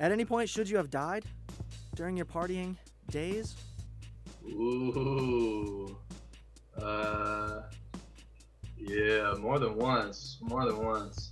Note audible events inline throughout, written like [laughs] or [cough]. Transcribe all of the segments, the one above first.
At any point, should you have died during your partying days? Ooh. Uh. Yeah, more than once. More than once.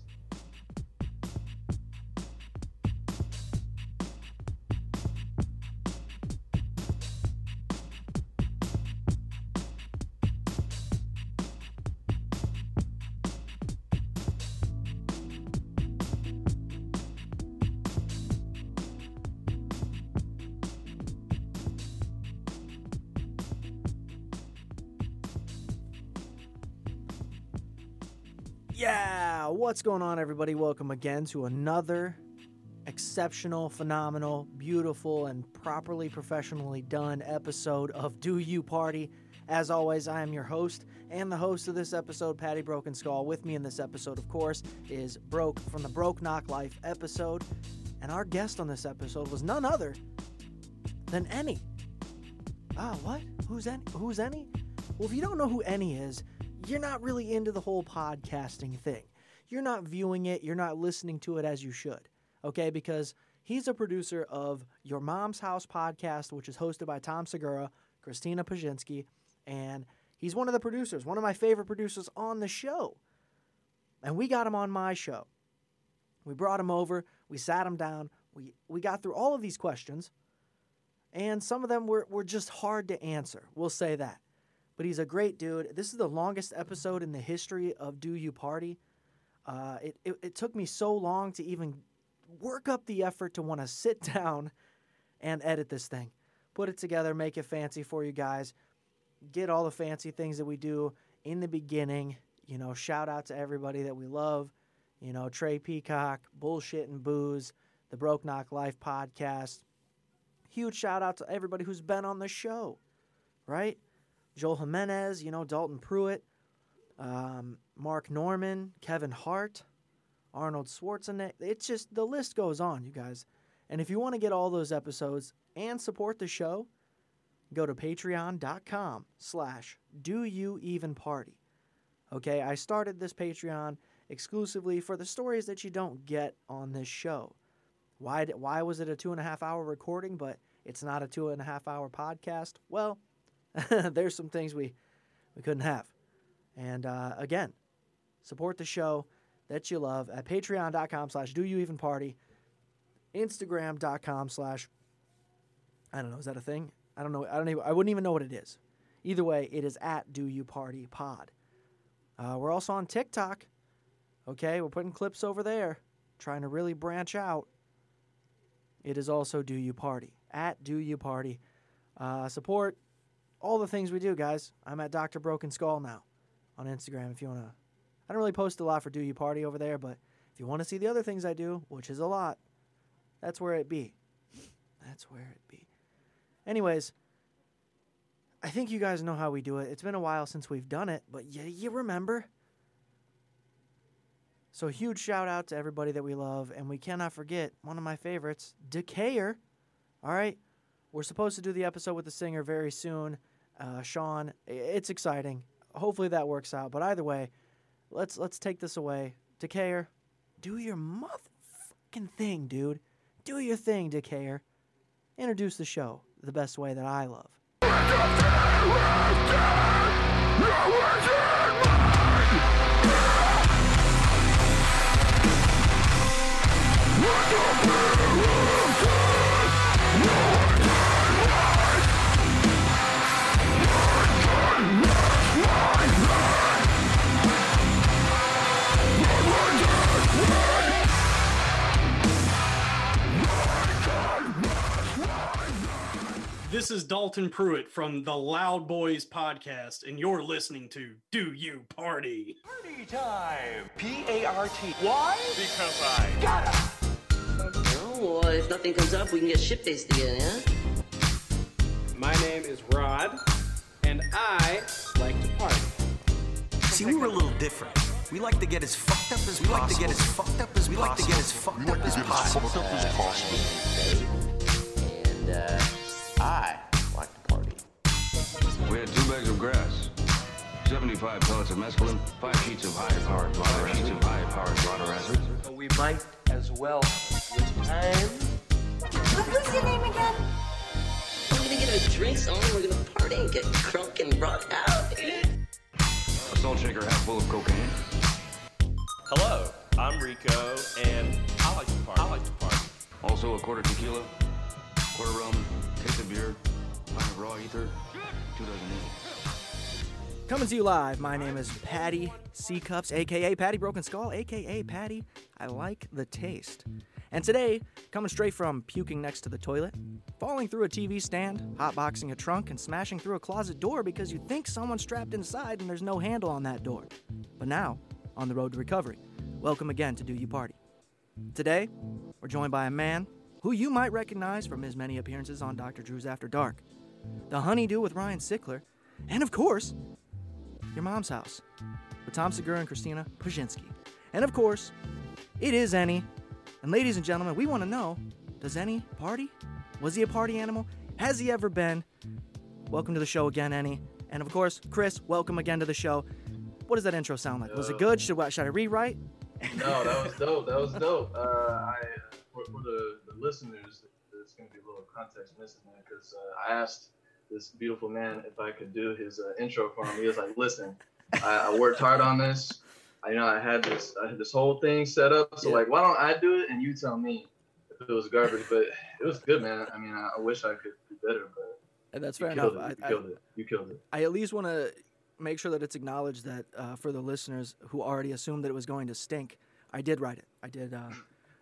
What's going on, everybody? Welcome again to another exceptional, phenomenal, beautiful, and properly professionally done episode of Do You Party. As always, I am your host and the host of this episode, Patty Broken Skull. With me in this episode, of course, is Broke from the Broke Knock Life episode. And our guest on this episode was none other than Enny. Ah, what? Who's Enny? Who's Enny? Well, if you don't know who Enny is, you're not really into the whole podcasting thing. You're not viewing it, you're not listening to it as you should, okay? Because he's a producer of Your Mom's House podcast, which is hosted by Tom Segura, Christina Pazsitzky, and he's one of the producers, one of my favorite producers on the show. And we got him on my show. We brought him over, we sat him down, we, we got through all of these questions, and some of them were, were just hard to answer. We'll say that but he's a great dude. This is the longest episode in the history of Do You Party. Uh, it, it, it took me so long to even work up the effort to want to sit [laughs] down and edit this thing, put it together, make it fancy for you guys, get all the fancy things that we do in the beginning. You know, shout out to everybody that we love. You know, Trey Peacock, Bullshit and Booze, the Broke Knock Life podcast. Huge shout out to everybody who's been on the show, right? Joel Jimenez, you know, Dalton Pruitt, um, Mark Normand, Kevin Hart, Arnold Schwarzenegger. It's just the list goes on, you guys. And if you want to get all those episodes and support the show, go to patreon.com slash do you even party. Okay, I started this Patreon exclusively for the stories that you don't get on this show. Why, did, why was it a two and a half hour recording, but it's not a two and a half hour podcast? Well, [laughs] there's some things we, we couldn't have. And uh, again, support the show that you love at patreon.com slash do you even party, instagram.com slash, I don't know, is that a thing? I don't know. I don't even, I wouldn't even know what it is. Either way, it is at do you party pod. Uh, we're also on TikTok. Okay, we're putting clips over there, trying to really branch out. It is also do you party at do you party. Uh, support all the things we do, guys. I'm at Dr. Broken Skull now on Instagram if you want to. I don't really post a lot for Do You Party over there, but if you want to see the other things I do, which is a lot, that's where it be. That's where it be. Anyways, I think you guys know how we do it. It's been a while since we've done it, but yeah, you remember. So huge shout out to everybody that we love, and we cannot forget one of my favorites, Decayer. All right, we're supposed to do the episode with the singer very soon. Uh, Sean, it's exciting. Hopefully that works out. But either way, let's let's take this away. Decayer, do your motherfucking thing, dude. Do your thing, Decayer. Introduce the show the best way that I love. This is Dalton Pruitt from the Loud Boys podcast, and you're listening to Do You Party? Party time! P A R T. Why? Because I gotta! Oh, well, if nothing comes up, we can get ship days together, yeah? My name is Rod, and I like to party. See, we were a little different. We like to get as fucked up as we like to get as fucked up as we like to get as fucked up as possible. And, uh, I like to party. We had two bags of grass, 75 pellets of mescaline, five sheets of high-powered five sheets of high-powered water acid. We might as well with time. was your name again? We're gonna get our drinks on, we're gonna party and get drunk and rock out. A salt shaker half full of cocaine. Hello, I'm Rico, and I like to party. I like to party. Also a quarter tequila, quarter rum, case of beer, pint of raw ether. Coming to you live, my name is Patty C Cups, aka Patty Broken Skull, aka Patty. I like the taste. And today, coming straight from puking next to the toilet, falling through a TV stand, hotboxing a trunk, and smashing through a closet door because you think someone's trapped inside and there's no handle on that door. But now, on the road to recovery, welcome again to Do You Party. Today, we're joined by a man who you might recognize from his many appearances on Dr. Drew's After Dark, The Honeydew with Ryan Sickler, and of course, Your Mom's House with Tom Segura and Christina Pazsitzky. And of course, it is Enny. And ladies and gentlemen, we want to know does Enny party? Was he a party animal? Has he ever been? Welcome to the show again, Enny. And of course, Chris, welcome again to the show. What does that intro sound like? Was it uh, good? Should, should I rewrite? No, that was dope. That was dope. Uh, I for, for the, the listeners, there's gonna be a little context missing there because uh, I asked this beautiful man if I could do his uh, intro for him. He was like, "Listen, I, I worked hard on this. I you know I had this I had this whole thing set up. So Yeah. like, why don't I do it and you tell me if it was garbage? But it was good, man. I mean, I, I wish I could do better, but And that's you fair killed enough. it. You I, I, killed it. You killed it. I at least want to make sure that it's acknowledged that uh, for the listeners who already assumed that it was going to stink, I did write it. I did. Uh,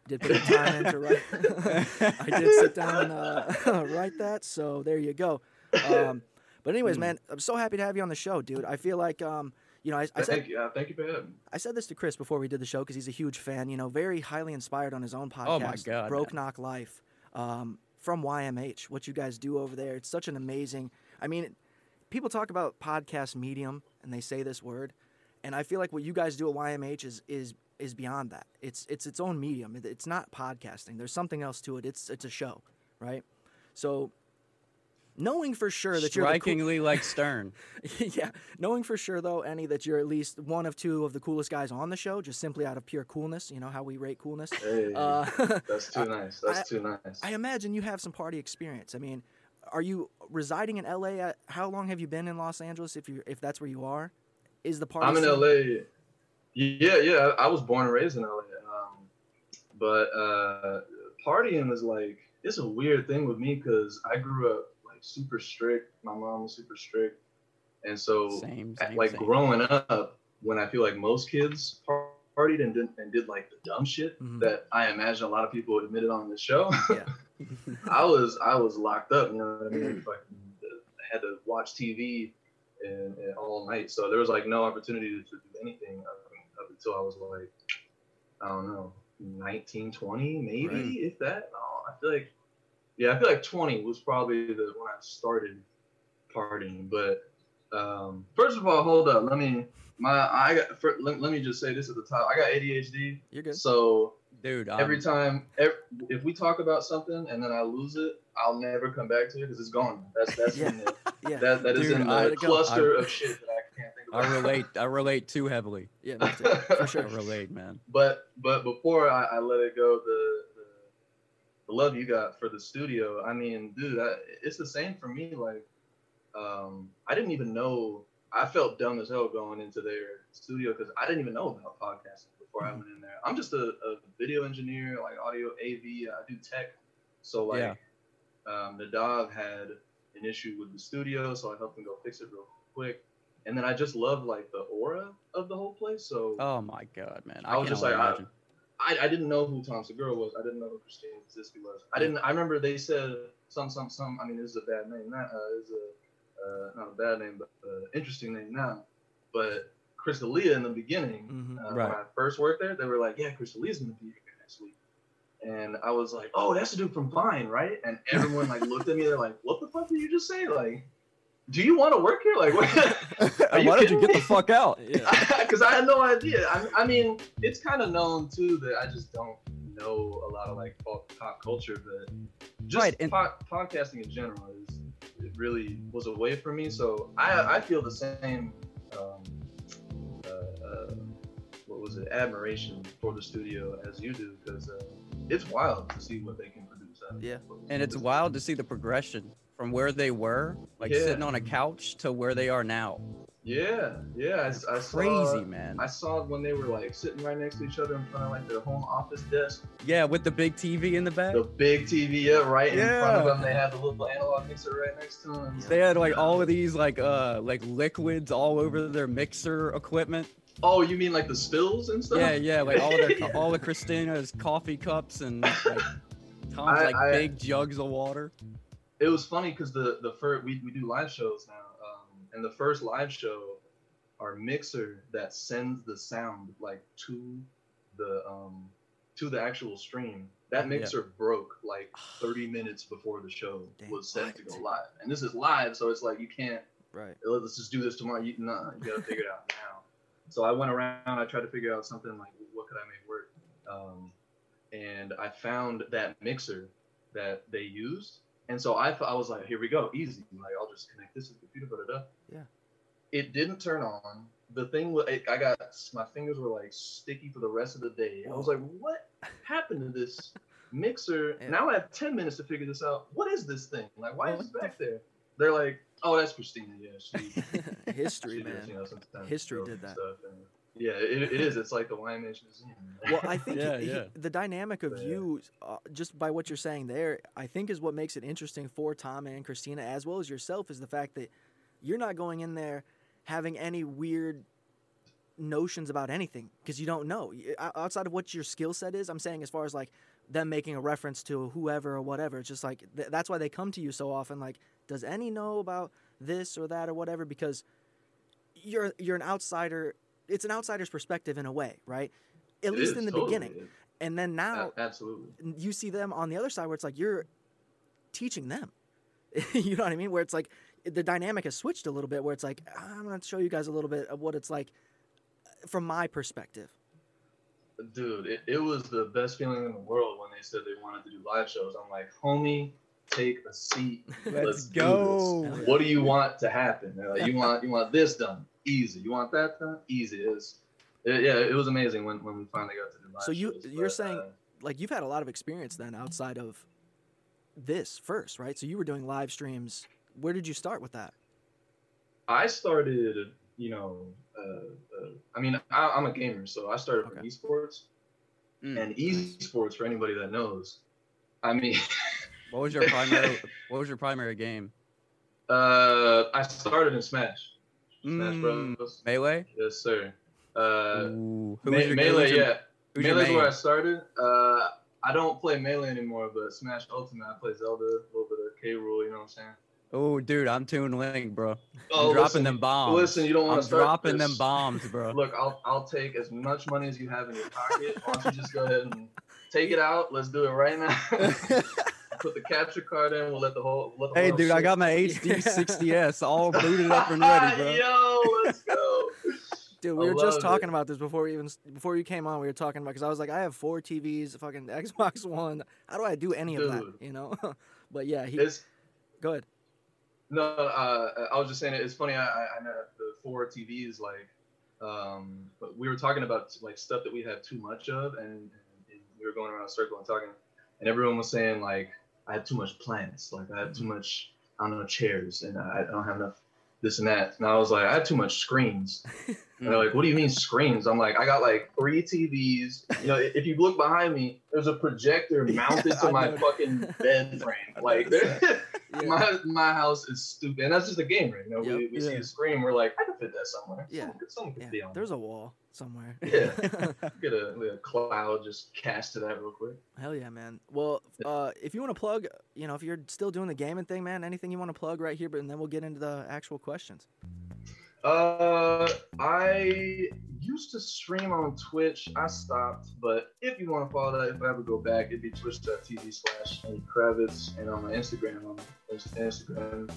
did put the time in to write. [laughs] I did sit down and uh, [laughs] write that. So there you go. Um, but anyways, man, I'm so happy to have you on the show, dude. I feel like um, you know, I, I said thank you. Uh, thank you for having me. I said this to Chris before we did the show because he's a huge fan. You know, very highly inspired on his own podcast. Oh my God, Broke Knock Life um, from YMH. What you guys do over there? It's such an amazing. I mean, people talk about podcast medium and they say this word, and I feel like what you guys do at YMH is is is beyond that. It's it's its own medium. It's not podcasting. There's something else to it. It's it's a show, right? So. Knowing for sure that you're the cool- Strikingly like Stern. [laughs] yeah, knowing for sure though, Enny, that you're at least one of two of the coolest guys on the show, just simply out of pure coolness. You know how we rate coolness. Hey, Uh, [laughs] that's too nice. That's I- too nice. I imagine you have some party experience. I mean, are you residing in LA? How long have you been in Los Angeles? If you if that's where you are, is the party? I'm in scene- LA. Yeah, yeah. I I was born and raised in LA. Um, but uh, partying is like it's a weird thing with me because I grew up like super strict. My mom was super strict, and so Same, same, like same. growing up, when I feel like most kids par- partied and did and did like the dumb shit Mhm. that I imagine a lot of people would admitted on the show. [laughs] Yeah. I was I was locked up. You know what I mean? Like, I had to watch TV and, and all night, so there was like no opportunity to, to do anything up, up until I was like I don't know 19, 20, maybe Right. if that. No, I feel like yeah, I feel like 20 was probably the when I started partying. But um, first of all, hold up, let me my I got fir- let, let me just say this at the top. I got ADHD, You're good. so Dude, um, every time ev if we talk about something and then I lose it, I'll never come back to it because it's gone. That's that's Yeah. in the, [laughs] Yeah. that that is Dude, in the Let go. cluster I- of shit that I can't think about. I relate. I relate too heavily. yeah. Me too, for I [laughs] relate, man. but but before I, I let it go, the, the the love you got for the studio. I mean, dude, I, it's the same for me. Like, um, I didn't even know. I felt dumb as hell going into their studio because I didn't even know about podcasting before I went in there. I'm just a, a video engineer, like audio AV. I do tech, so like, Yeah. um, Nadav had an issue with the studio, so I helped him go fix it real quick. And then I just love like the aura of the whole place. So Oh my god, man. I, I was just like, I- I, I didn't know who Tom Segura was. I didn't know who Christine Ziski was. I didn't. I remember they said some, some, some. I mean, this is a bad name. Not, uh, is a uh, not a bad name, but uh, interesting name now. But Chris D'Elia in the beginning, Mhm. uh, Right. when I first worked there, they were like, "Yeah, Chris D'Elia's gonna be here next week," and I was like, "Oh, that's the dude from Vine, right?" And everyone like looked at me. They're like, "What the fuck did you just say? Like, do you want to work here? Like, what?" Are [laughs] you Why don't you get the fuck out? Yeah. [laughs] because I had no idea. I, I mean, it's kind of known too that I just don't know a lot of like pop, pop culture, but just Right, and- po- podcasting in general is it really was a way for me. So I I feel the same. Um, uh, uh, what was it? Admiration for the studio as you do, because uh, it's wild to see what they can produce. Yeah. And it's wild to see the progression from where they were, like Yeah. sitting on a couch, to where they are now. Yeah, yeah. I, I Crazy, saw, man. I saw when they were like sitting right next to each other in front of like their home office desk. Yeah, with the big TV in the back. The big TV, yeah, right in front of them. They had the little analog mixer right next to them. They had like all of these like uh like liquids all over their mixer equipment. Oh, you mean like the spills and stuff? Yeah, yeah, like all of their [laughs] all of Christina's coffee cups and like Tom's [laughs] I- like I- big jugs of water. It was funny because the the first we, we do live shows now um, and the first live show our mixer that sends the sound like to the um to the actual stream that mixer broke like 30 minutes before the show was set to go live. And this is live so it's like you can't Right. let's just do this tomorrow. You, nah, you gotta figure it out [laughs] now. So i went around i tried to figure out something like what could i make work? Um, and i found that mixer that they used and so I, I was like, here we go, easy. Like I'll just connect this to the computer, da da da. Yeah. It didn't turn on. The thing was, I got my fingers were like sticky for the rest of the day. I was like, what happened to this [laughs] mixer? Yeah. Now I have ten minutes to figure this out. What is this thing? Like, why is it back there? They're like, oh, that's Christina. Yeah, she. [laughs] History, she man. you know, History did that. Stuff and, yeah, it, it is. It's like the YMH Museum. Well, I think Yeah, he- yeah. the dynamic of Yeah. you, uh, just by what you're saying there, I think is what makes it interesting for Tom and Christina, as well as yourself, is the fact that you're not going in there having any weird notions about anything because you don't know outside of what your skill set is. I'm saying as far as like them making a reference to whoever or whatever. It's just like th- that's why they come to you so often. Like, does Enny know about this or that or whatever? Because you're you're an outsider. It's an outsider's perspective in a way, right? At It least is, in the totally. beginning. And then now A- absolutely. you see them on the other side where it's like you're teaching them. [laughs] you know what I mean? Where it's like the dynamic has switched a little bit where it's like I'm going to show you guys a little bit of what it's like uh, from my perspective. dude, it, it was the best feeling in the world when they said they wanted to do live shows. I'm like, homie, take a seat. Let's do go. this. What do you want to happen? They're like, you want you want this done, easy. You want that done, easy. It's it, yeah, it was amazing when, when we finally got to do live So you- shows, you're but, saying- uh, Like you've had a lot of experience then outside of this first, right? So you were doing live streams. Where did you start with that? I started, you know, uh, uh, I mean, I, I'm a gamer, so I started from esports. Mm. And esports, for anybody that knows, I mean, What was your primary [laughs] what was your primary game? uh, I started in Smash. Smash Mm, Bros. Melee? Yes, sir. Uh, Ooh, who Me- was your, Melee, your- yeah. who's your Melee's where I started. Uh, I don't play Melee anymore, but Smash Ultimate, I play Zelda, a little bit of K. Rool, you know what I'm saying? Oh, dude, I'm Toon Link, bro. I'm Oh, dropping listen, them bombs. Listen, you don't want I'm to start dropping this. them bombs, bro. [laughs] Look, I'll I'll take as much money as you have in your pocket. Why don't you just go ahead and take it out? Let's do it right now. [laughs] [laughs] Put the capture card in. We'll let the whole. Let the hey, whole dude, I got my [laughs] HD 60s all [laughs] booted up and ready, bro. Yo, let's go. [laughs] Dude, we I were just talking it. about this before we even before you came on. We were talking about because I was like, I have four TVs, fucking Xbox One. How do I do any of that? You know? but yeah, he It's go ahead. No, uh, I was just saying it- it's funny. I, I I know the four TVs like, um, but we were talking about like stuff that we have too much of, and, and, and we were going around a circle and talking, and everyone was saying like I have too much plants, like I have too much I don't know chairs, and I, I don't have enough this and that. And I was like I have too much screens. And [laughs] they're like, what do you mean screens? I'm like, I got like three TVs. You know, if you look behind me, there's a projector [laughs] mounted I to my fucking bed frame. [laughs] Like, Yeah. my my house is stupid, and that's just a gamer. You know, we, Yep. we see Yeah. the screen, we're like, I can fit that somewhere. Yeah. someone could, someone could Yeah, be on. there's a wall somewhere. Yeah. [laughs] get a, a cloud just cast to that real quick. Hell yeah, man. Well, uh, if you want to plug, you know, if you're still doing the gaming thing, man, anything you want to plug right here, but and then we'll get into the actual questions. Uh, I used to stream on Twitch. I stopped, but if you want to follow that, if I ever go back, it'd be twitch.tv slash Enny Kravitz, and on my Instagram, on Instagram,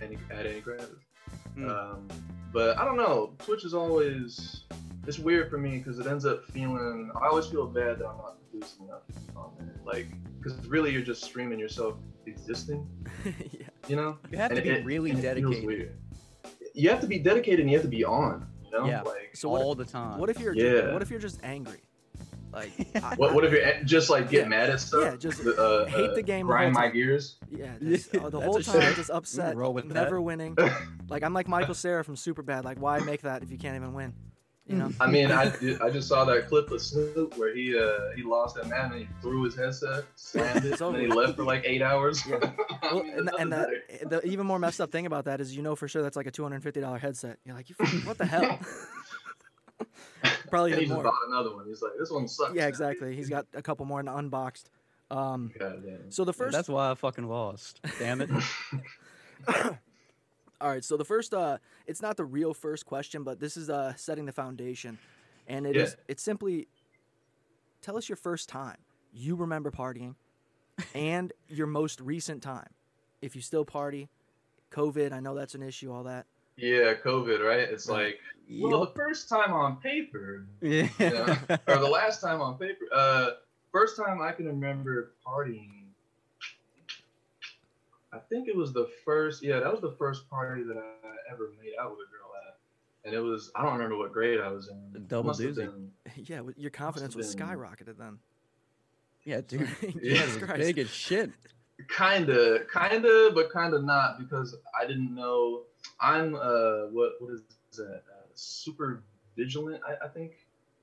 Enny, at Enny Kravitz. Hmm. Um, but I don't know. Twitch is always it's weird for me because it ends up feeling. I always feel bad that I'm not producing enough on there, like because really you're just streaming yourself existing, [laughs] yeah. you know. You have to be it- really and dedicated. Weird. You have to be dedicated and you have to be on. You know, Yeah. like So what? all the time. What if you're? Yeah. Just, what if you're just angry? Like, [laughs] I, What what if you're just like get Yeah. mad at stuff? Yeah, just uh, hate uh, the game the Grind whole my gears. Yeah, [laughs] just, uh, the That's whole time shame. just upset, roll with never that. winning. [laughs] Like I'm like Michael Cera from Superbad. Like why make that if you can't even win? You know? I mean, I I just saw that clip of Snoop where he uh he lost that man and he threw his headset, slammed it, It's and then he left for like eight hours. Yeah. [laughs] I Well, mean, and, and nothing that, better. the even more messed up thing about that is you know for sure that's like a two hundred fifty dollar headset. You're like, you, f- what the hell? [laughs] Probably and he even just more. bought another one. He's like, this one sucks. Yeah, exactly. He's got a couple more unboxed. Um, God damn. so the Yeah, first, That's why I fucking lost. Damn it. [laughs] all right. So the first, uh, it's not the real first question, but this is uh setting the foundation, and it is Yeah. it's simply tell us your first time you remember partying, [laughs] and your most recent time, if you still party. COVID, I know that's an issue. All that. Yeah, COVID, right? It's Right. like, well, the first time on paper, Yeah. you know, or the last time on paper. Uh, first time I can remember partying. I think it was the first. Yeah, that was the first party that I ever made out with a girl at, and it was. I don't remember what grade I was in. A It double must doozy. been- [laughs] Yeah, your confidence was been- skyrocketed then. yeah, [laughs] dude. Jesus [laughs] Yeah, it big as shit. Kinda, kinda, but kinda not because I didn't know. I'm uh, what what is that? Uh, super vigilant, I, I think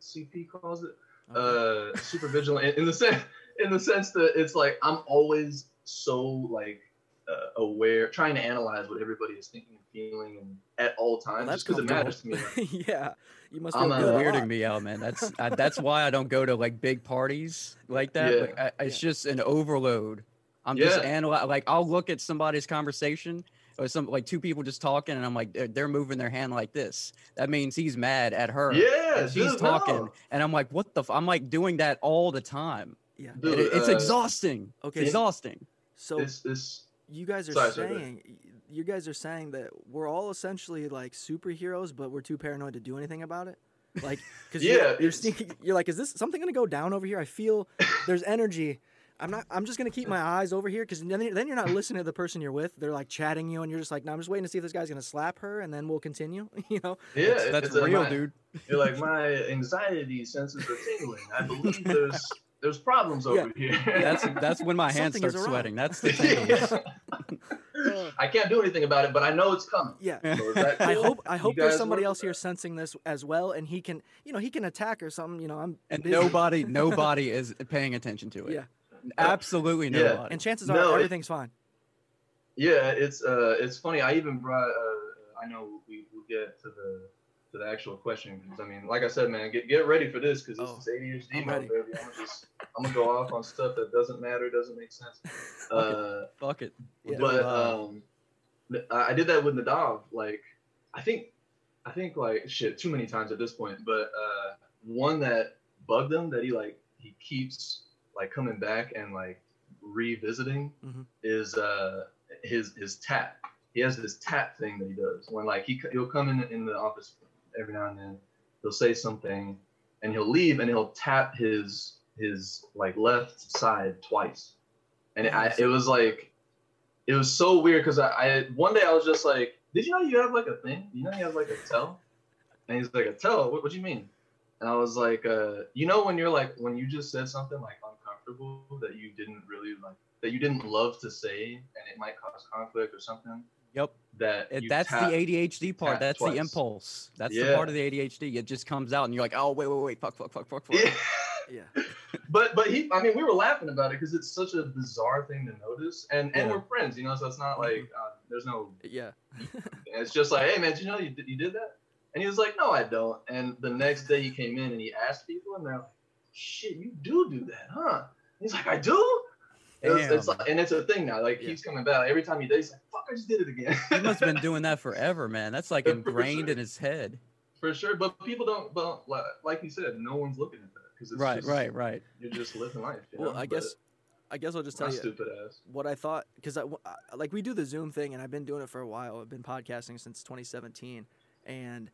CP calls it. Okay. Uh, super vigilant in, in the sense in the sense that it's like I'm always so like uh, aware, trying to analyze what everybody is thinking and feeling, and at all Well, times, that's just because it matters to me. like, [laughs] yeah, you must I'm feel a- good. You're weirding me out, man. That's I, that's why I don't go to like big parties like that. Yeah. Like, I, it's just an overload. I'm just Yeah. analyzing. Like I'll look at somebody's conversation or some like two people just talking, and I'm like, they're, they're moving their hand like this. That means he's mad at her. Yeah, she's talking, no. and I'm like, what the? F-? I'm like doing that all the time. Yeah. Dude, it- it's uh, exhausting. Okay. It's exhausting. So This this you guys are Sorry, sorry, go saying you guys are saying that we're all essentially like superheroes, but we're too paranoid to do anything about it. Like, [laughs] because Yeah, you're, you're sneaking. [laughs] You're like, is this something gonna go down over here? I feel [laughs] there's energy. I'm not. I'm just gonna keep my eyes over here because then, then you're not listening to the person you're with. They're like chatting you, and you're just like, no, I'm just waiting to see if this guy's gonna slap her, and then we'll continue. You know? yeah, That's, that's it's a- real, my- dude. You're like my anxiety senses are tingling. I believe there's there's problems over here. That's [laughs] that's when my hands start sweating. That's the [laughs] thing. [laughs] I can't do anything about it, but I know it's coming. Yeah. So is that I hope I hope there's somebody else here sensing this as well, and he can, you know, he can attack or something. You know, I'm and busy. nobody nobody is paying attention to it. Yeah. Absolutely nobody. Yeah. And chances are No, it- everything's fine. Yeah, it's uh, it's funny. I even brought. Uh, I know we will get to the to the actual question because I mean, like I said, man, get get ready for this because this Oh, is ADHD I'm mode, baby. I'm gonna just I'm gonna go off on stuff that doesn't matter, doesn't make sense. [laughs] Uh, Fuck it. Yeah. it but um, I did that with Nadav. Like, I think, I think like shit too many times at this point. But uh, one that bugged him that he like he keeps like coming back and like revisiting Mhm. is uh his his tap. He has this tap thing that he does when like he he'll come in in the office every now and then. He'll say something and he'll leave and he'll tap his his like left side twice. And I, it was like it was so weird because I, I one day I was just like, did you know you have like a thing? You know you have like a tell? And he's like, a tell? What, what do you mean? And I was like, uh, you know when you're like when you just said something like uncomfortable that you didn't really like that you didn't love to say and it might cause conflict or something Yep. That It, that's tap- the ADHD part. That's twice. the impulse. That's the part of the ADHD. It just comes out and you're like, oh wait, wait, wait, fuck, fuck, fuck, fuck, fuck. Yeah. Yeah. [laughs] [laughs] but but he I mean we were laughing about it because it's such a bizarre thing to notice and and Yeah. we're friends you know so it's not like uh, there's no Yeah. [laughs] it's just like hey man do you know you did, you did that and he was like no I don't and the next day he came in and he asked people and they're like shit you do do that huh he's like I do it's, it's like, and it's a thing now like Yeah. he's coming back every time he does he's like fuck I just did it again He must have been [laughs] doing that forever, man. That's like ingrained sure. in his head. for sure but people don't but like, like you said no one's looking at that because it's Right, just, right, right. you're just living life you Well, know? I But guess, I guess I'll just my tell you ass what I thought because I, I- like we do the Zoom thing, and I've been doing it for a while. I've been podcasting since 2017, and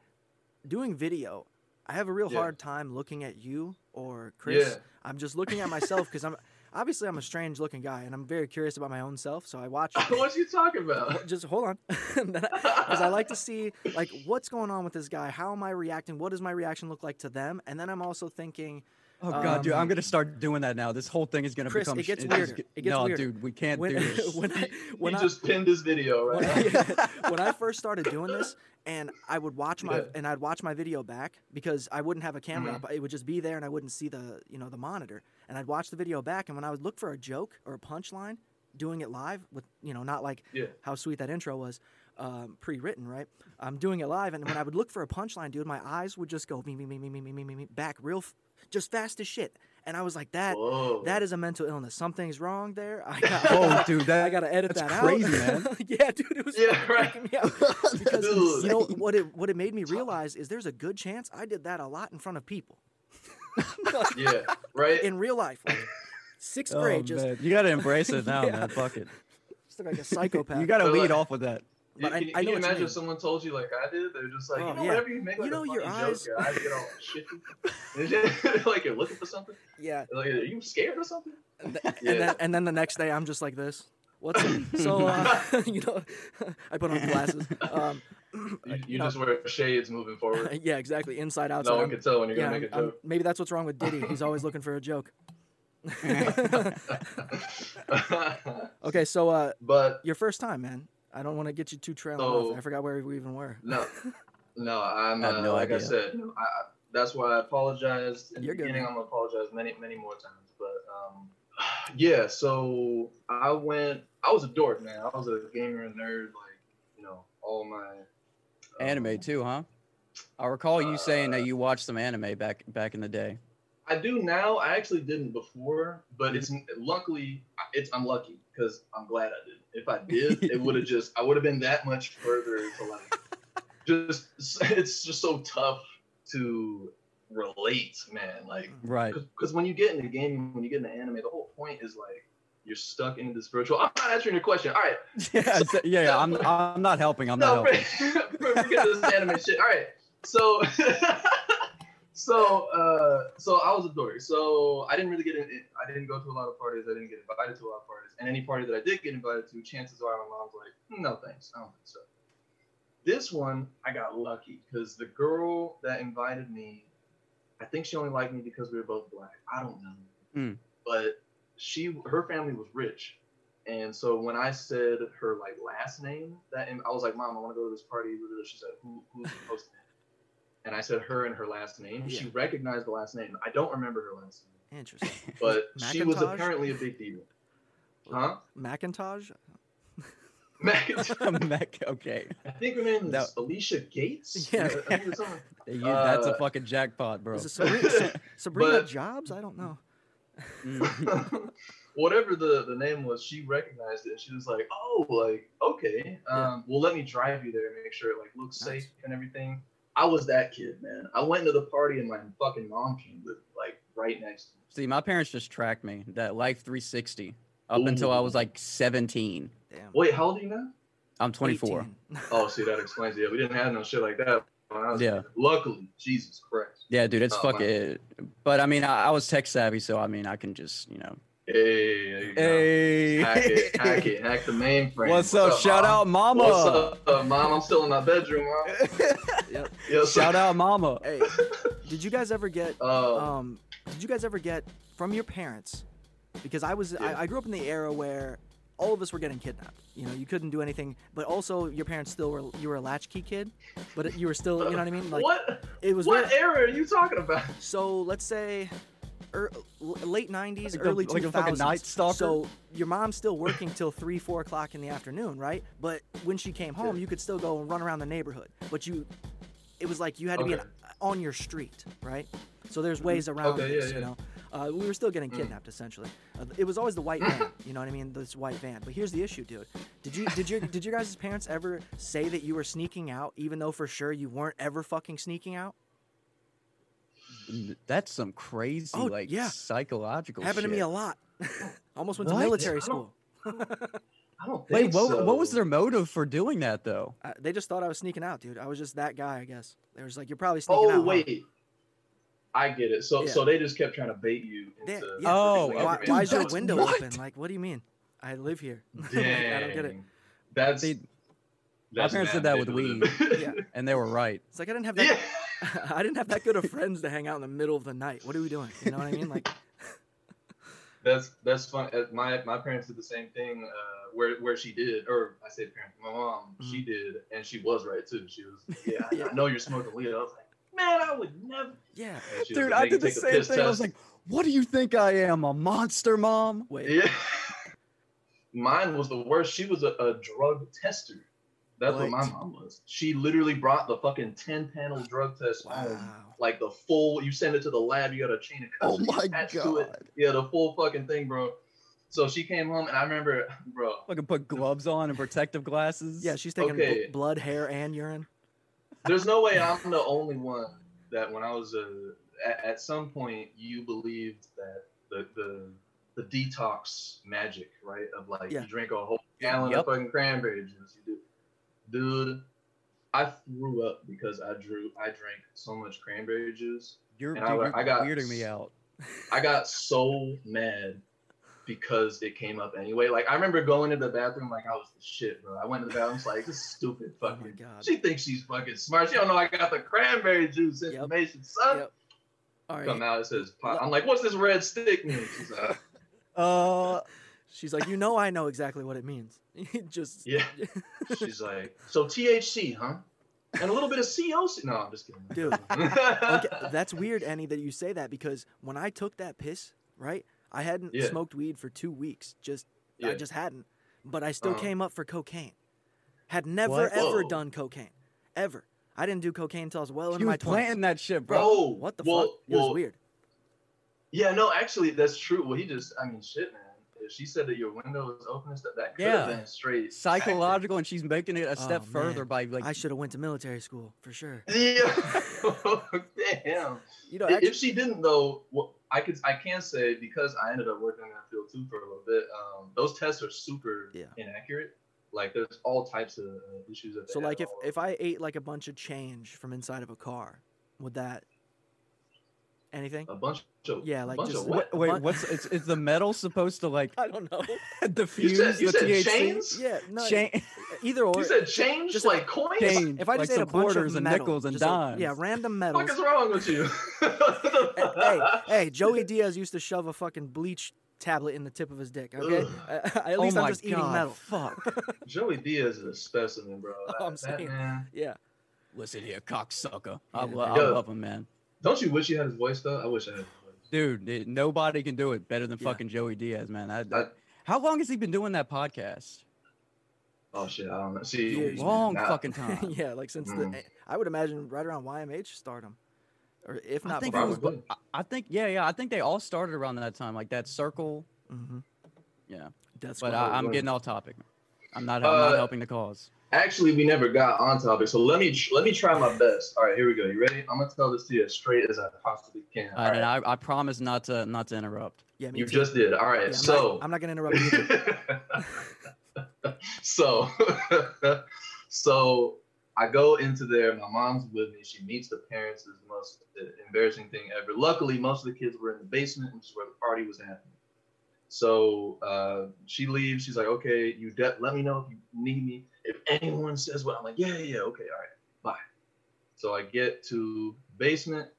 doing video. I have a real Yeah. hard time looking at you or Chris. Yeah. I'm just looking at myself because I'm obviously I'm a strange looking guy, and I'm very curious about my own self. So I watch. [laughs] what are you talking about [laughs] just hold on [laughs] because i like to see like what's going on with this guy how am i reacting what does my reaction look like to them and then i'm also thinking Oh god, dude, I'm Um, gonna start doing that now. This whole thing is gonna Chris, become. it gets sh- it's weirder. It gets weird. no, weirder. dude, we can't when, do this. when I when he I, just pinned this video right when. I, when I first started doing this, and I would watch my Yeah. and I'd watch my video back because I wouldn't have a camera Mhm. up. It would just be there, and I wouldn't see the you know the monitor. And I'd watch the video back, and when I would look for a joke or a punchline, doing it live with you know not like Yeah. how sweet that intro was. Um, pre-written, right? I'm doing it live, and when I would look for a punchline, dude, my eyes would just go me, me, me, me, me, me, me, me, me, back real, f- just fast as shit. And I was like, that, Whoa. that is a mental illness. Something's wrong there. I [laughs] got, Oh, [laughs] dude, that I gotta edit that's that crazy, out. man. [laughs] yeah, dude, it was Yeah, fucking right. freaking me out. because Dude. you know what it what it made me realize is there's a good chance I did that a lot in front of people yeah, right. in real life, like sixth Oh, grade, just, man. You gotta embrace it now, Yeah. man. Fuck it. just like a psychopath. You gotta But, lead like- off with that. But I- can, I know you imagine if someone told you like I did? They're just like, Oh, you know, yeah. whenever you make You like know, a your funny eyes- joke, your eyes get all [laughs] shifty. [laughs] like you're looking for something. yeah, Like, are you scared or something? and, [laughs] Yeah. and then and then the next day I'm just like this. What's so uh, you know? I put on glasses. Um, [clears throat] You, you, know- just wear shades moving forward. yeah, exactly. Inside outside. No one I'm- can tell when you're yeah, gonna I'm- make a I'm- joke. maybe that's what's wrong with Diddy. He's always looking for a joke. Okay, so uh, but your first time, man. I don't want to get you too trailing So- off. I forgot where we even were. no, [laughs] no, I'm I have uh, no like I said, I, I- that's why I apologize. in You're the beginning. man. I'm gonna apologize many, many more times. But um, [sighs] yeah, so I went. I was a dork, man. I was a gamer and nerd, like you know, all my um, Anime too, huh? I recall you saying Uh, that you watched some anime back back in the day. I do now. I actually didn't before, but it's luckily it's unlucky because I'm glad I did. If I did, [laughs] it would have just I would have been that much further to like [laughs] just it's just so tough to relate, man. Like Right. because when you get into gaming, when you get into anime, the whole point is like you're stuck into this virtual. I'm not answering your question. All right, [laughs] yeah, so- yeah, yeah, I'm I'm not helping. I'm not helping. forget this anime shit. All right, so so uh, so I was a dork. So I didn't really get in. I didn't go to a lot of parties. I didn't get invited to a lot of parties. And any party that I did get invited to, chances are my mom's like, no thanks, I don't think so. This one I got lucky because the girl that invited me, I think she only liked me because we were both black. I don't know, Hmm. but she her family was rich. And so when I said her like last name, that I was like, "Mom, I want to go to this party." She said, "Who who's hosting it?" And I said her and her last name. She recognized the last name. I don't remember her last name, Interesting. [laughs] but [laughs] she was apparently a big deal. Huh? Macintosh? [laughs] Mac- okay. I think her name is No. Alicia Gates. Yeah. I think it's something. You- that's a Uh, fucking jackpot, bro. Is it Sabrina, Sabrina But- Jobs? I don't know. Whatever the, the name was, she recognized it. and She was like, "Oh, like okay, um, well let me drive you there and make sure it like looks Nice. safe and everything." I was that kid, man. I went to the party and my fucking mom came with like right next to me. See, my parents just tracked me that Life 360 up until I was like 17. Damn. Wait, how old are you now? I'm 24. [laughs] Oh, see, that explains it. Yeah, we didn't have no shit like that. When I was Yeah. Luckily, Jesus Christ. Yeah, dude, it's Oh, fuck it. But I mean, I, I was tech savvy, so I mean, I can just, you know. Hey, there you. Hey. Hack it, hack it, hack the mainframe. What's up? Shout Mom? out, mama. What's up, mom? I'm still in my bedroom, mom. [laughs] Yep. Yes. Shout out, mama. Hey, [laughs] did you guys ever get Uh, um did you guys ever get from your parents because i was Yeah. I, I grew up in the era where all of us were getting kidnapped you know you couldn't do anything but also your parents still were you were a latchkey kid but you were still you know what i mean like [laughs] what? it was What era are you talking about? so let's say er, late 90s Like early like 2000s a fucking Night Stalker? so your mom's still working till 3 4 o'clock in the afternoon right? But when she came home Yeah. you could still go and run around the neighborhood. But you it was like you had to be Okay. in, on your street right? So there's ways around Okay, yeah, this you yeah. know? Uh, we were still getting Mm. kidnapped essentially. Uh, it was always the white van [clears throat] you know what i mean? This white van. But here's the issue dude. Did you did your did your guys' parents ever say that you were sneaking out even though for sure you weren't ever fucking sneaking out That's some crazy, Oh, like, yeah. psychological happened to me a lot [laughs] almost went to military school I don't [laughs] think Wait, what, what was their motive for doing that, though? Uh, they just thought I was sneaking out, dude. I was just that guy, I guess. They was like, "You're probably sneaking out." Oh huh?" wait, I get it. So Yeah. so they just kept trying to bait you Yeah, into. yeah. Oh, revealing Why, information. why is your window what? open? Like, what do you mean? I live here. [laughs] Like, I don't get it. That's, See, that's parents did that with manipulative. Yeah. And they were right. It's like I didn't have that. Yeah. [laughs] I didn't have that good of friends to hang out in the middle of the night. What are we doing? You know what I mean? Like, [laughs] That's that's fun. Uh, My my parents did the same thing. Uh, where where she did, or I say parents, my mom, she did, and she was right too. She was, yeah, I- Yeah. I know you're smoking weed. I was like, man, I would never. yeah. And she was Dude, like, I did the same piss thing. I was like, "What do you think I am, a monster, mom?" Wait. yeah. [laughs] Mine was the worst. She was a, a drug tester. That's what? my mom was. She literally brought the fucking ten panel drug test home. Like the full, you send it to the lab, you got a chain of Oh custody my attached to it. Yeah, the full fucking thing, bro. So she came home, and I remember, [laughs] bro. Fucking put gloves on and protective glasses. Yeah, she's taking bl- blood, hair, and urine. There's no way I'm [laughs] the only one that when I was uh, at, at some point you believed that the the the detox magic, right? Of like Yeah. you drink a whole gallon Yep. of fucking cranberry juice. You do, dude. I threw up because I drew I drank so much cranberry juice. you're, dude, I- you're I got- weirding me out. I [laughs] got so mad because it came up anyway. Like I remember going to the bathroom like I was the shit, bro. I went to the bathroom, like this stupid [laughs] Oh fucking. God. she thinks she's fucking smart. She don't know I got the cranberry juice Yep. information, son. Yep. All right. Come out, it says pot. I'm like, what's this red stick mean? She's like, [laughs] Uh, She's like, you know, I know exactly what it means. [laughs] Just yeah. She's like, so THC, huh? And a little bit of COC. No, I'm just kidding. Dude, [laughs] okay, that's weird, Enny, that you say that because when I took that piss, right, I hadn't Yeah. smoked weed for two weeks. Just I just hadn't, but I still Uh-huh. came up for cocaine. Had never What? ever Whoa. done cocaine, ever. I didn't do cocaine until I was well into you my was twenties. planting that shit, bro. Bro, What the well, fuck? It was weird. Yeah, no, actually, that's true. Well, he just, I mean, shit, man. If she said that your window is open and stuff, that could Yeah. have been straight Psychological, and she's making it a step Oh, further by like. I should have went to military school for sure. [laughs] Yeah. Damn. You know, if, actually, if she didn't though, what I could I can say because I ended up working in that field too for a little bit. Um, those tests are super Yeah. inaccurate. Like there's all types of uh, issues that. so like if if I ate like a bunch of change from inside of a car, would that anything? a bunch of Yeah, like just- of what? Wait, What- what's is, is the metal supposed to like [laughs] I don't know. [laughs] diffuse You said you the said THC? chains. yeah, no. Chain- Either or. You said change just like coins. Change. if I just like ate a some bunch quarters of and metal, nickels and just a- dimes. yeah, random What metals. is wrong with you? [laughs] hey, hey, Joey Diaz used to shove a fucking bleach tablet in the tip of his dick. Okay, Ugh. at oh least my I'm just eating God, metal. Fuck. Joey Diaz is a specimen, bro. That, oh, I'm that saying. man. Yeah, Listen here, cocksucker. I, Yeah. lo- I love him, man. Don't you wish you had his voice though? I wish I had his voice. Dude, it- nobody can do it better than Yeah. fucking Joey Diaz, man. I, I- how long has he been doing that podcast? Oh shit, I don't know. See, Years, Long now- fucking [laughs] time. yeah. Like since Mm. the, I would imagine right around YMH stardom, or if not, I not think before. it was. I, I think yeah, yeah. I think they all started around that time, like that circle. mm-hmm. Yeah, That's but what I, I'm getting off topic. I'm not. I'm not Uh, helping the cause. Actually, we never got on topic, so let me let me try my best. All right, here we go. You ready? I'm gonna tell this to you as straight as I possibly can. All Uh, and right. I, I promise not to not to interrupt. yeah, me You too. just did. All right, Yeah, I'm so not, I'm not gonna interrupt you. [laughs] so [laughs] so I go into there. My mom's with me. She meets the parents. It's the most embarrassing thing ever. Luckily, most of the kids were in the basement, which is where the party was happening. So uh, she leaves. She's like, "Okay, you de- let me know if you need me. If anyone says what, I'm like, yeah, yeah, yeah, okay, all right, bye." So I get to basement,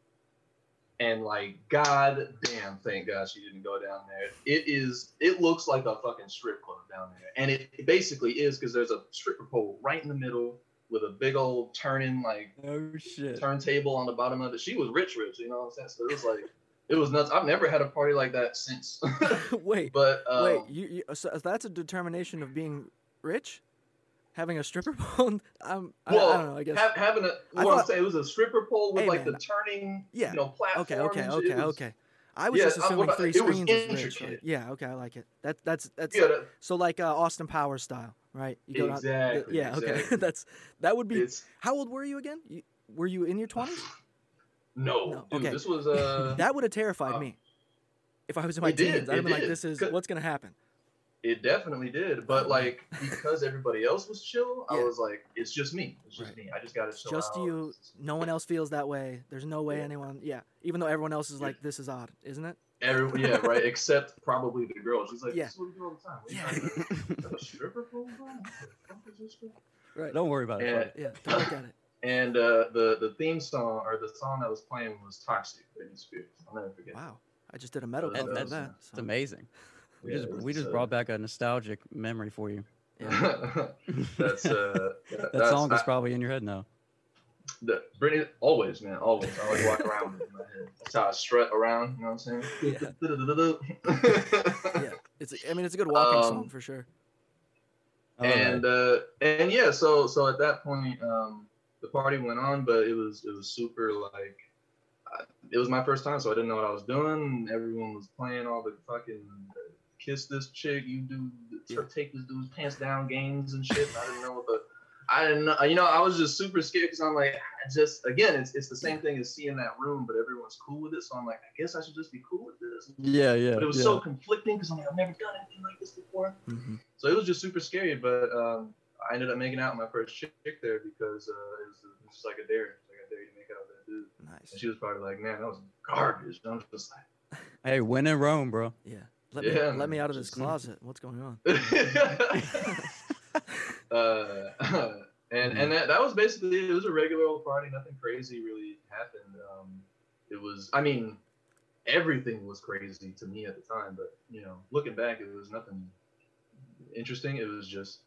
and like, god damn, thank God she didn't go down there. It is, it looks like a fucking strip club down there, and it, it basically is because there's a stripper pole right in the middle with a big old turning like Oh shit. turntable on the bottom of it. She was rich, rich, you know what I'm saying? So it was like, it was nuts. I've never had a party like that since. [laughs] wait, [laughs] but um, wait. You, you so that's a determination of being rich, having a stripper [laughs] pole. I'm, I, well, I don't know. I guess. ha- having a, I what thought- saying, it was a stripper pole with Hey, like man, the turning, yeah. you know, platform. okay, okay, okay, was- okay. I was Yeah, just assuming what- three was screens was rich. Like, yeah, okay, I like it. That that's that's Yeah, that- so like uh, Austin Powers style, right? You go down- Exactly, yeah, okay. that's that would be. it's How old were you again? You, were you in your twenties? No, No, dude. okay. This was [laughs] uh, that would have terrified uh, me. If I was in my it did, teens, I'd have it been like, did, "This is what's gonna happen." it definitely did. But Oh, like because everybody else was chill, I was like, it's just me. It's just Right. me. I just gotta chill just out. you. No one else feels that way. There's no way Yeah. anyone. Yeah, even though everyone else is like, "This is odd," isn't it? Every, [laughs] yeah, right. Except probably the girl. She's like, Yeah. this is what we do all the time. What Yeah. talking about? Is [laughs] that a stripper pole, bro? What the fuck is this shit? Right. Don't worry about it. And fuck Yeah. Don't look at it. And uh, the the theme song or the song that was playing was "Toxic" Britney Spears. I'll never forget. Wow. I just did a metal That- cover that- of that. It's so- amazing. We Yeah, just we just uh, brought back a nostalgic memory for you. [laughs] that's uh, That that's, song is probably in your head now. The Britney, always, man, always. I always walk around with it in my head. That's how I strut around. You know what I'm saying? Yeah. [laughs] It's. I mean, it's a good walking Um, song for sure. And uh, and yeah, so so at that point, um, the party went on, but it was it was super like, it was my first time, so I didn't know what I was doing. Everyone was playing all the fucking kiss this chick, you do Yeah. take this dude's pants down games and shit. and I didn't know what the I didn't know, you know, I was just super scared because I'm like, I just again, it's it's the same thing as seeing that room, but everyone's cool with it. So I'm like, I guess I should just be cool with this. yeah, yeah. But it was yeah. so conflicting because I'm like, I've never done anything like this before. hmm So it was just super scary, but um, I ended up making out with my first chick there because uh, it, was, it was just like a dare. Like I dare you to make out with that dude. Nice. And she was probably like, man, that was garbage. And I'm just like, [laughs] Hey, when in Rome, bro. Yeah. Let Yeah, me let me out of this closet. What's going on? [laughs] [laughs] uh, and and that, that was basically it was a regular old party. Nothing crazy really happened. Um, it was, I mean, everything was crazy to me at the time, but you know, looking back, it was nothing interesting. It was just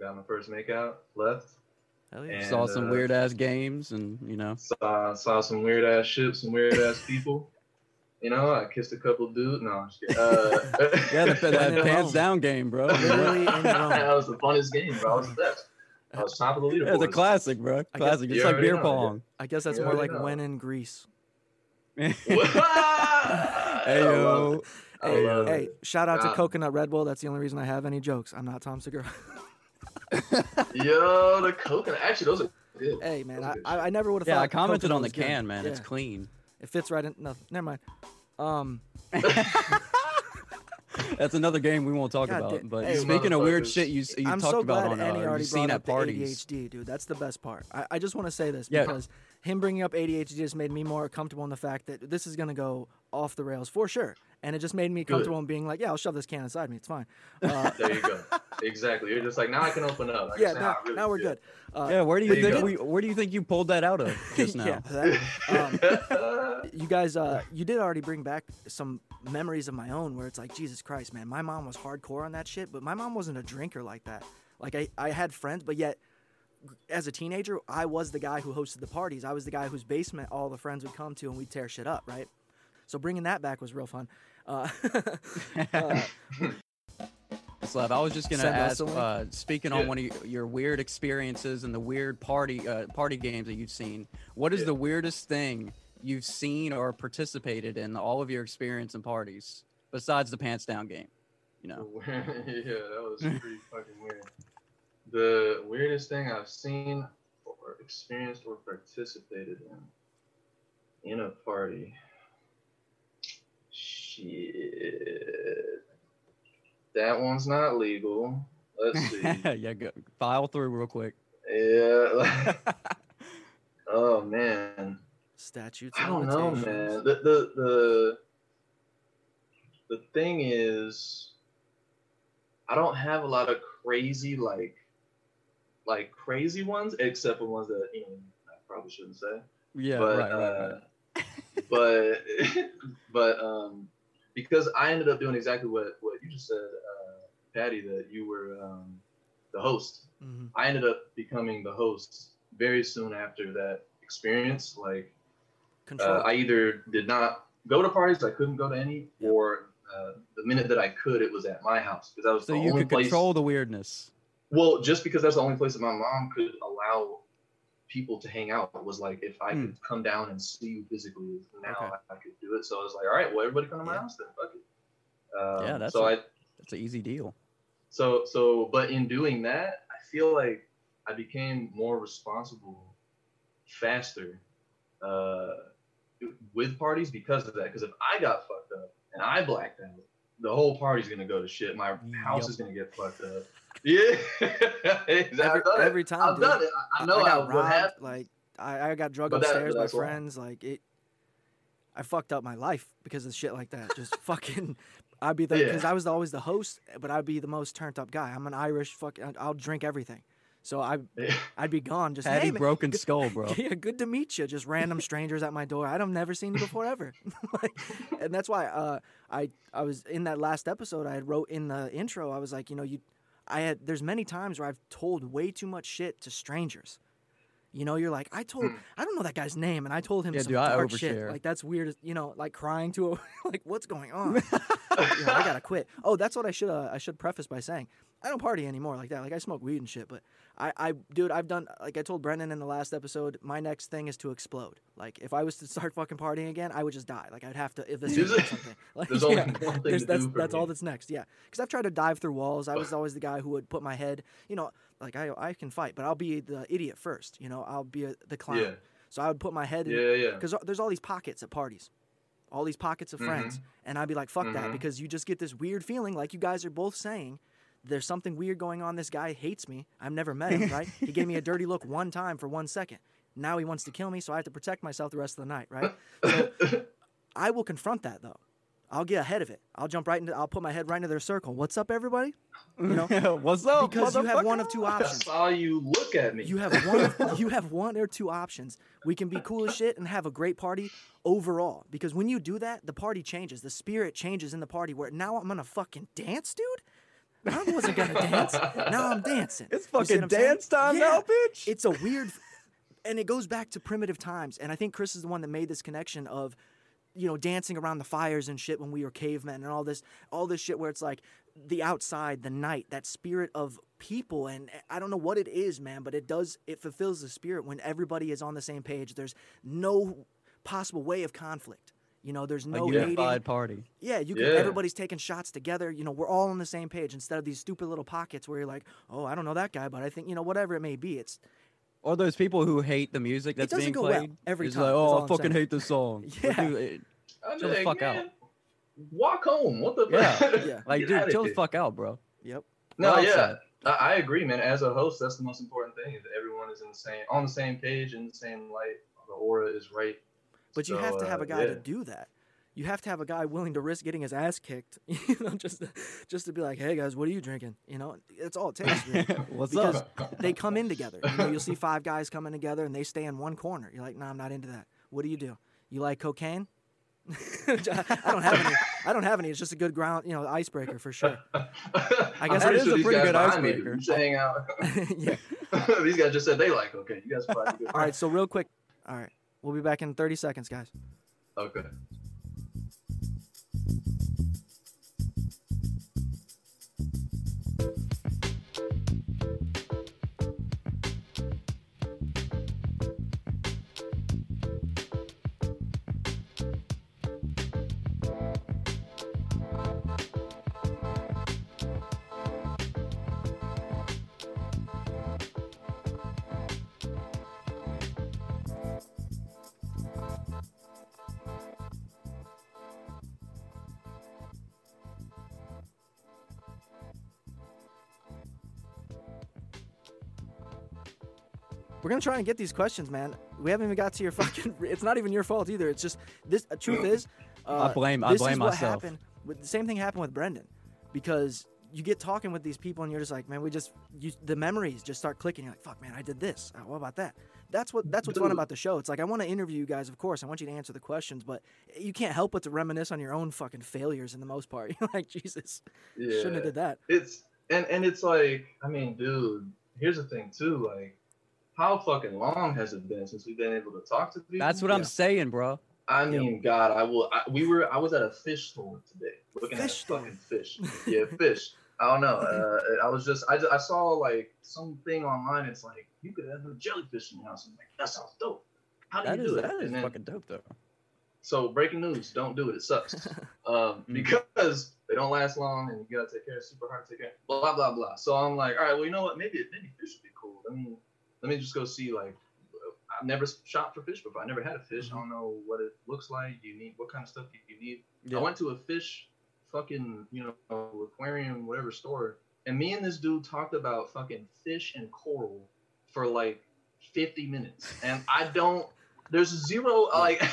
got my first makeout, left. Hell yeah. And, Saw some uh, weird ass games, and you know. saw saw some weird ass ships, some weird ass people. You know, I kissed a couple dudes. No, I'm just kidding. Uh, [laughs] Yeah, [laughs] the, that in pants down game, bro. Literally [laughs] that was the funnest game, bro. I was the best. I was top of the leaderboard. It's a classic, bro. I guess- Classic. It's like beer know, pong. I guess that's You more like know. when in Greece. hey hey yo. Hey, hey, shout out to Coconut Red Bull. That's the only reason I have any jokes. I'm not Tom Segura. Yo, the coconut. Actually, those are good. hey, man, I, good I, I never would have Yeah, thought. I commented coconut on the was good. can, man. It's clean. It fits right in. No, never mind. Um, [laughs] That's another game we won't talk God about. damn- But hey, speaking of weird shit you you I'm talked so about glad on Enny uh, already you've seen brought at up the parties. ADHD, dude. That's the best part. I, I just want to say this Yeah. because him bringing up ADHD just made me more comfortable in the fact that this is gonna go off the rails for sure, and it just made me comfortable in being like, yeah, I'll shove this can inside me. It's fine. [laughs] Uh, There you go. Exactly. You're just like now I can open up. I yeah, say now, really now we're feel. good. Uh, Yeah, where do you you think go. we, where do you think you pulled that out of [laughs] just now? yeah, that, um, [laughs] you guys, uh, you did already bring back some memories of my own where it's like, Jesus Christ, man, my mom was hardcore on that shit, but my mom wasn't a drinker like that. Like, I, I had friends, but yet, as a teenager, I was the guy who hosted the parties. I was the guy whose basement all the friends would come to and we'd tear shit up, right? So bringing that back was real fun. Uh, [laughs] uh, [laughs] Slav, I was just gonna Send ask. Uh, speaking Yeah. on one of your, your weird experiences and the weird party uh, party games that you've seen, what is Yeah. the weirdest thing you've seen or participated in all of your experience in parties besides the pants down game? You know, [laughs] yeah, that was pretty fucking weird. The weirdest thing I've seen or experienced or participated in in a party. Shit. That one's not legal. Let's [laughs] see. yeah, go, file through real quick. yeah. [laughs] oh man. statutes. I don't know, man. The the the the thing is, I don't have a lot of crazy like like crazy ones, except for ones that you know I probably shouldn't say. Yeah, but right, right, uh, right. [laughs] but [laughs] but um, because I ended up doing exactly what what you just said, uh, Patty, that you were um, the host. Mhm. I ended up becoming the host very soon after that experience. Like uh, I either did not go to parties, I couldn't go to any, or uh, the minute that I could, it was at my house because that was So the you only could place. control the weirdness. Well, just because that's the only place that my mom could allow people to hang out was like if I could come down and see you physically. Now Hmm. Okay. I, I could do it, so I was like, all right, well, everybody come to my Yeah. house then. Fuck it. Um, Yeah, that's so a- I That's an easy deal. so so but in doing that i feel like i became more responsible faster uh with parties because of that because if i got fucked up and i blacked out the whole party's gonna go to shit my house Yup. is gonna get fucked up yeah [laughs] exactly. every, I've done every time. i've dude. done it i, I know I how got what robbed. Like I, I got drugged But upstairs but by that's why. friends. Like it, I fucked up my life because of shit like that. Just [laughs] fucking, I'd be the Yeah. because I was always the host, but I'd be the most turned up guy. I'm an Irish fuck. I'll drink everything. So I I'd be gone. Just Patty hey, man, Broken good- Skull, bro. [laughs] yeah, good to meet you. Just random strangers at my door. I've never seen you before ever. like, and that's why uh, I I was in that last episode. I had wrote in the intro. I was like, you know, you, I had. There's many times where I've told way too much shit to strangers. You know, you're like, I told, I don't know that guy's name, and I told him Yeah, some dude, I dark shit. Like that's weird. You know, like crying to a, [laughs] like, what's going on? [laughs] you know, I gotta quit. Oh, that's what I should uh, I should preface by saying. I don't party anymore like that. Like I smoke weed and shit, but I, I, dude, I've done like I told Brendan in the last episode. My next thing is to explode. Like if I was to start fucking partying again, I would just die. Like I'd have to if this Is something. [laughs] Like, There's only yeah, one thing there's- to that's that's all that's next. Yeah, because I've tried to dive through walls. I was [laughs] always the guy who would put my head. You know, like I I can fight, but I'll be the idiot first. You know, I'll be a, the clown. Yeah. So I would put my head in Yeah, yeah. because there's all these pockets at parties, all these pockets of friends, Mhm. and I'd be like, fuck that, Mhm. because you just get this weird feeling, like you guys are both saying, there's something weird going on. This guy hates me. I've never met him, right? he gave me a dirty look one time for one second. Now he wants to kill me, so I have to protect myself the rest of the night, right? So [laughs] I will confront that though. I'll get ahead of it. I'll jump right into. I'll put my head right into their circle. What's up, everybody? You know, [laughs] What's up? because you have one of two I options. saw you look at me. You have one. Of, [laughs] you have one or two options. We can be cool as shit and have a great party overall. Because when you do that, the party changes. The spirit changes in the party. Where now I'm gonna fucking dance, dude. I wasn't gonna dance. Now I'm dancing. It's fucking I'm saying? dance time now, bitch. It's a weird, and it goes back to primitive times. And I think Chris is the one that made this connection of, you know, dancing around the fires and shit when we were cavemen and all this, all this shit where it's like the outside, the night, that spirit of people. And I don't know what it is, man, but it does, it fulfills the spirit when everybody is on the same page. There's no possible way of conflict. You know, there's A no hating. unified party. Yeah, you can. Yeah. Everybody's taking shots together. You know, we're all on the same page instead of these stupid little pockets where you're like, oh, I don't know that guy, but I think you know whatever it may be. It's Or those people who hate the music that's doesn't being go well played. every It's time, like, oh, I fucking saying. hate this song. [laughs] Yeah. dude, it- I'm chill the like, fuck out. Walk home. What the Yeah. Yeah. [laughs] like, Get dude, outta chill the fuck out, bro. yep. No, Well yeah, said. I, I agree, man. As a host, that's the most important thing is that everyone is in the same on the same page in the same light. The aura is right. But you have to have uh, a guy to yeah. do that. You have to have a guy willing to risk getting his ass kicked, [laughs] you know, just to, just to be like, "Hey guys, what are you drinking?" You know, that's all it takes. Really. [laughs] What's because up? they come in together. You know, you'll see five guys coming together and they stay in one corner. You're like, "No, I'm not into that." What do you do? You like cocaine? [laughs] I don't have any. I don't have any. It's just a good ground, you know, icebreaker for sure. I guess it is sure a pretty good icebreaker. should hang out. yeah. these guys just said they like okay. You guys. All right. So real quick. All right. We'll be back in 30 seconds, guys. Okay. We're gonna try and get these questions, man. We haven't even got to your fucking. [laughs] It's not even your fault either. It's just this. Uh, truth is, uh, I blame- I this blame is what myself. Happened with, the same thing happened with Brendan, because you get talking with these people and you're just like, man, we just you, the memories just start clicking. You're like, fuck, man, I did this. Uh, what about that? That's what that's what's fun about the show. It's like I want to interview you guys, of course. I want you to answer the questions, but you can't help but to reminisce on your own fucking failures in the most part. [laughs] You're like, Jesus, Yeah. shouldn't have did that. It's and and it's like I mean, dude. Here's the thing too. Like, how fucking long has it been since we've been able to talk to people? That's what I'm saying, bro. I mean, God, I will. I, we were. I was at a fish store today, looking Fish at store? fucking fish. Yeah, fish. I don't know. Uh, I was just. I, ju- I saw like something online. It's like you could have a jellyfish in your house. I'm like, that sounds dope. How do That you is do it? that is then- fucking dope though. so breaking news: don't do it. It sucks. [laughs] um, Mm. because they don't last long, and you gotta take care. It's super hard to take care. Blah blah blah. So I'm like, all right, well, you know what? Maybe maybe fish would be cool. Let me let me just go see. Like, I've never shot for fish before. I never had a fish. I don't know what it looks like. You need what kind of stuff you, need. Yeah. I went to a fish, fucking you know aquarium whatever store, and me and this dude talked about fucking fish and coral for like 50 minutes, and I don't. There's zero like. [laughs]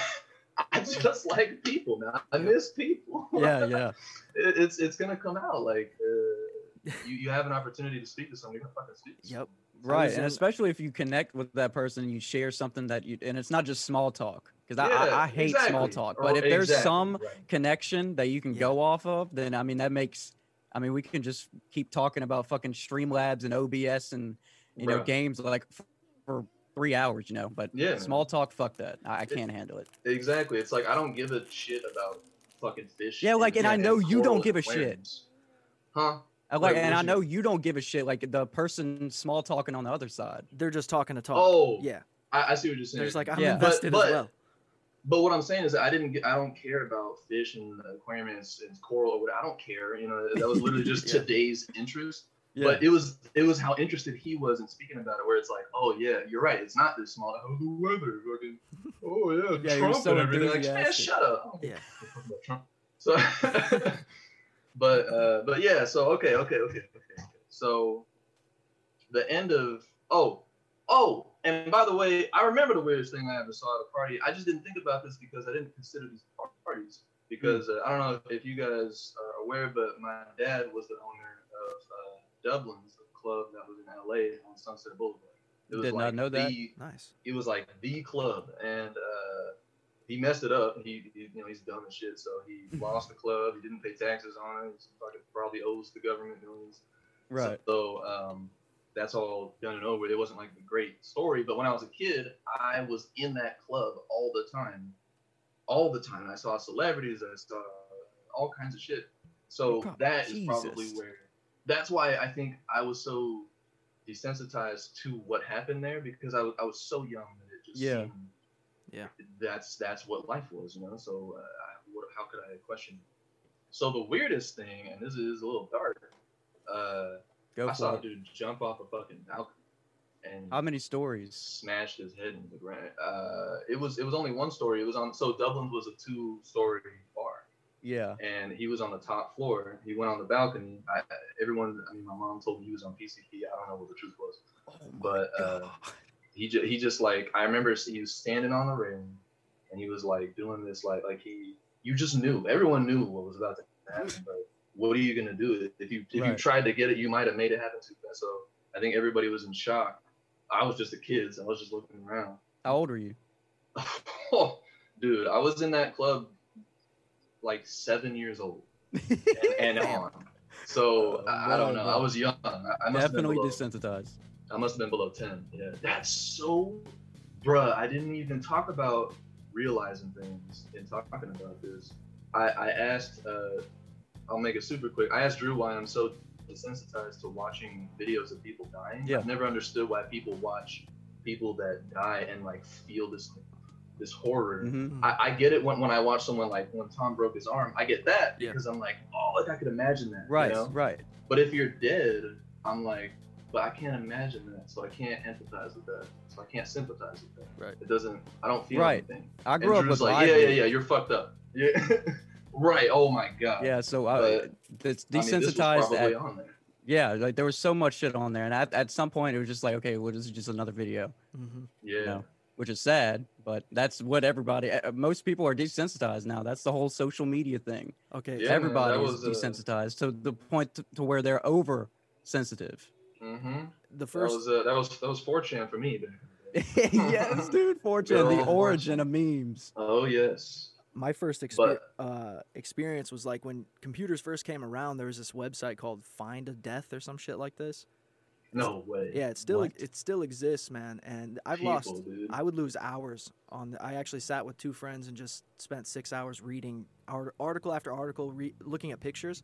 I just like people, man. I miss people. [laughs] Yeah, yeah. It, it's it's gonna come out like uh, [laughs] you, you have an opportunity to speak to somebody, you're gonna fucking speak. To Yep. Right, and in- especially if you connect with that person, you share something that you, and it's not just small talk. Because I, Yeah, I, I hate small exactly. talk, Or- but if there's exactly, some right. connection that you can Yeah. go off of, then I mean that makes. I mean, we can just keep talking about fucking Streamlabs and OBS and you know games like for three hours, you know. But Yeah, small talk, fuck that. I, I can't handle it. Exactly. It's like I don't give a shit about fucking fish. Yeah, like, and I know you don't give a and shit. Huh? I like, and I you- know you don't give a shit. Like the person small talking on the other side. They're just talking to talk. Oh, yeah. I, I see what you're saying. They're just like I'm Yeah. Invested but- as well. But what I'm saying is I didn't get, I don't care about fish and aquariums and coral or whatever. I don't care. You know, that was literally [laughs] just Yeah. today's interest. Yeah. But it was it was how interested he was in speaking about it, where it's like, oh yeah, you're right. It's not this small. Oh, the weather, fucking. Oh yeah, Yeah, Trump so and everything. Like, man, shut up. I don't give Yeah. a fuck about Trump. So, [laughs] [laughs] but uh, but yeah. So okay, okay, okay, okay. okay. So the end of oh oh, and by the way, I remember the weirdest thing I ever saw at a party. I just didn't think about this because I didn't consider these parties because uh, I don't know if you guys are aware, but my dad was the owner of uh, Dublin's, club that was in LA on Sunset Boulevard. It was Did not like know that. the- Nice. it was like the club, and uh, he messed it up. He, he, you know, he's dumb as shit, so he [laughs] lost the club. He didn't pay taxes on it. He's fucking probably owes the government millions. Right. So um, that's all done and over. It wasn't like a great story, but when I was a kid, I was in that club all the time, all the time. I saw celebrities. I saw all kinds of shit. So that is probably where. That's why I think I was so desensitized to what happened there because I was I was so young that it just Yeah. seemed Yeah. that's that's what life was, you know. So uh, what, how could I question? it? So the weirdest thing, and this is a little dark. Uh, Go I saw a dude jump off a fucking balcony and How many stories? smashed his head into the ground. Uh, it was it was only one story. It was on so Dublin's was a two story bar, Yeah. and he was on the top floor. He went on the balcony. I, everyone, I mean, my mom told me he was on PCP. I don't know what the truth was, Oh but uh. He just he just like I remember he was standing on the ring, and he was like doing this like like he you just knew everyone knew what was about to happen, [laughs] but what are you gonna do if you if you tried to get it, you might have made it happen too fast. So I think everybody was in shock. I was just a kid, so I was just looking around. How old are you? oh, [laughs] Dude, I was in that club like seven years old [laughs] and, and on. So uh, I, I don't know. I was young. I, I must have been Definitely desensitized. I must have been below ten. Yeah, that's so, bruh. I didn't even talk about realizing things and talking about this. I, I asked. Uh, I'll make it super quick. I asked Drew why I'm so desensitized to watching videos of people dying. Yeah. I've never understood why people watch people that die and like feel this this horror. hmm I, I get it when, when I watch someone like when Tom broke his arm. I get that Yeah. because I'm like, oh, like I could imagine that. you Right. know? Right. But if you're dead, I'm like, but I can't imagine that, so I can't empathize with that, so I can't sympathize with that. Right. It doesn't. I don't feel Right. anything. I And grew up Drew's with like, yeah, yeah, yeah, you're fucked up. Yeah. [laughs] right. Oh my god. Yeah, so I, But, it's I mean, this was desensitized. probably at, on there. yeah, like there was so much shit on there, and at, at some point it was just like, okay, well, this is just another video, hmm Yeah. know, which is sad, but that's what everybody. uh, Most people are desensitized now. That's the whole social media thing. Okay. Yeah, man, Everybody that is was, uh, desensitized to the point to, to where they're over sensitive. Mm-hmm. The That first. was uh, that was that was 4chan for me. back in the day. [laughs] yes, dude. 4chan, Good the old origin of memes. Oh yes. my first exper- uh, experience was like when computers first came around. There was this website called Find a Death or some shit like this. No way. Yeah, it still What? it still exists, man. And I've People, lost. dude. I would lose hours on. The, I actually sat with two friends and just spent six hours reading art- article after article, re- looking at pictures.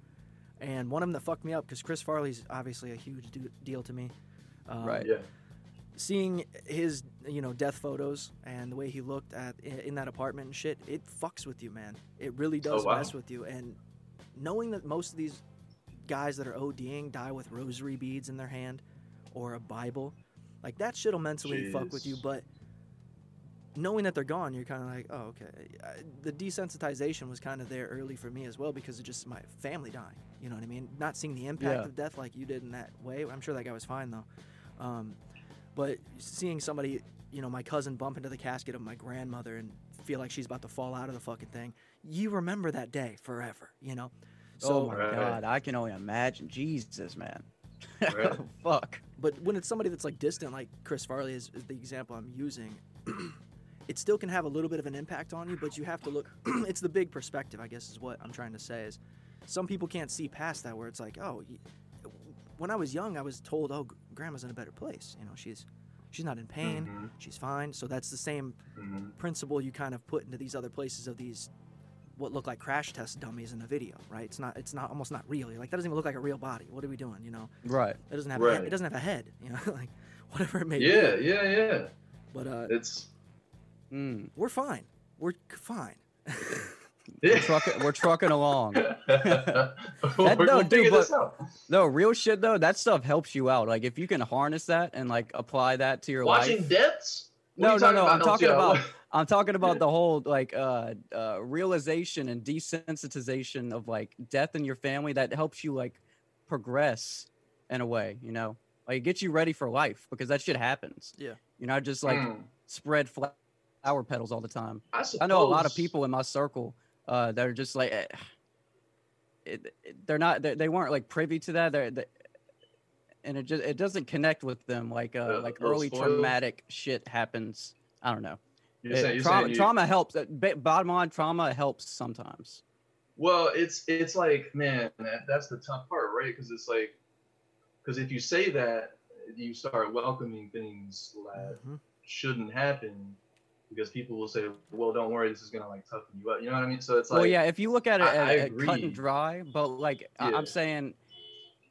And one of them that fucked me up because Chris Farley's obviously a huge do- deal to me. Um, Right. Yeah. seeing his you know death photos and the way he looked at in that apartment and shit it fucks with you man it really does Oh, wow. mess with you and knowing that most of these guys that are ODing die with rosary beads in their hand or a bible like that shit'll mentally fuck with you but knowing that they're gone you're kind of like oh okay I- the desensitization was kind of there early for me as well because of just my family dying you know what i mean not seeing the impact Yeah. of death like you did in that way i'm sure that guy was fine though um, but seeing somebody, you know, my cousin bump into the casket of my grandmother and feel like she's about to fall out of the fucking thing, you remember that day forever, you know? oh So my Right. god, I can only imagine. Jesus, man. [laughs] Right. Fuck. But when it's somebody that's like distant, like Chris Farley is, is the example I'm using, [clears throat] it still can have a little bit of an impact on you. But you have to look. [clears throat] it's the big perspective, I guess, is what I'm trying to say. Is some people can't see past that, where it's like, oh, when I was young, I was told, oh, grandma's in a better place. You know, she's she's not in pain, Mhm. she's fine. So that's the same Mhm. principle you kind of put into these other places of these what look like crash test dummies in the video, right? It's not it's not almost not real. You're like that doesn't even look like a real body. What are we doing? You know, Right. it doesn't have a head, it doesn't have a head. You know, like whatever it may Yeah, be. yeah, yeah. But uh, It's Mm. we're fine. We're fine. We're [laughs] trucking, we're trucking along. [laughs] We're no, gonna dude, but- No, real shit though. That stuff helps you out. Like if you can harness that and like apply that to your life. Watching life. deaths. What No, no, no. I'm talking about. [laughs] I'm talking about the whole like uh, uh, realization and desensitization of like death in your family that helps you like progress in a way. You know, like it gets you ready for life because that shit happens. Yeah. You're not just like Mm, spread fla- flower petals all the time. I, I know a lot of people in my circle uh, that are just like, eh, it, it- they're not, they, they weren't like privy to that. They're, they, and it just, it doesn't connect with them like, uh, Yeah, like early spoiled. traumatic shit happens. I don't know. You're It- saying, you're trauma, you- trauma helps. uh, Bottom line, trauma helps sometimes. Well, it's it's like man, that, that's the tough part, right? Because it's like, because if you say that, you start welcoming things that Mhm. shouldn't happen, because people will say, well, don't worry, this is gonna like toughen you up. You know what I mean? So it's like, well, yeah, if you look at it I- I cut and dry, but like Yeah. I'm saying,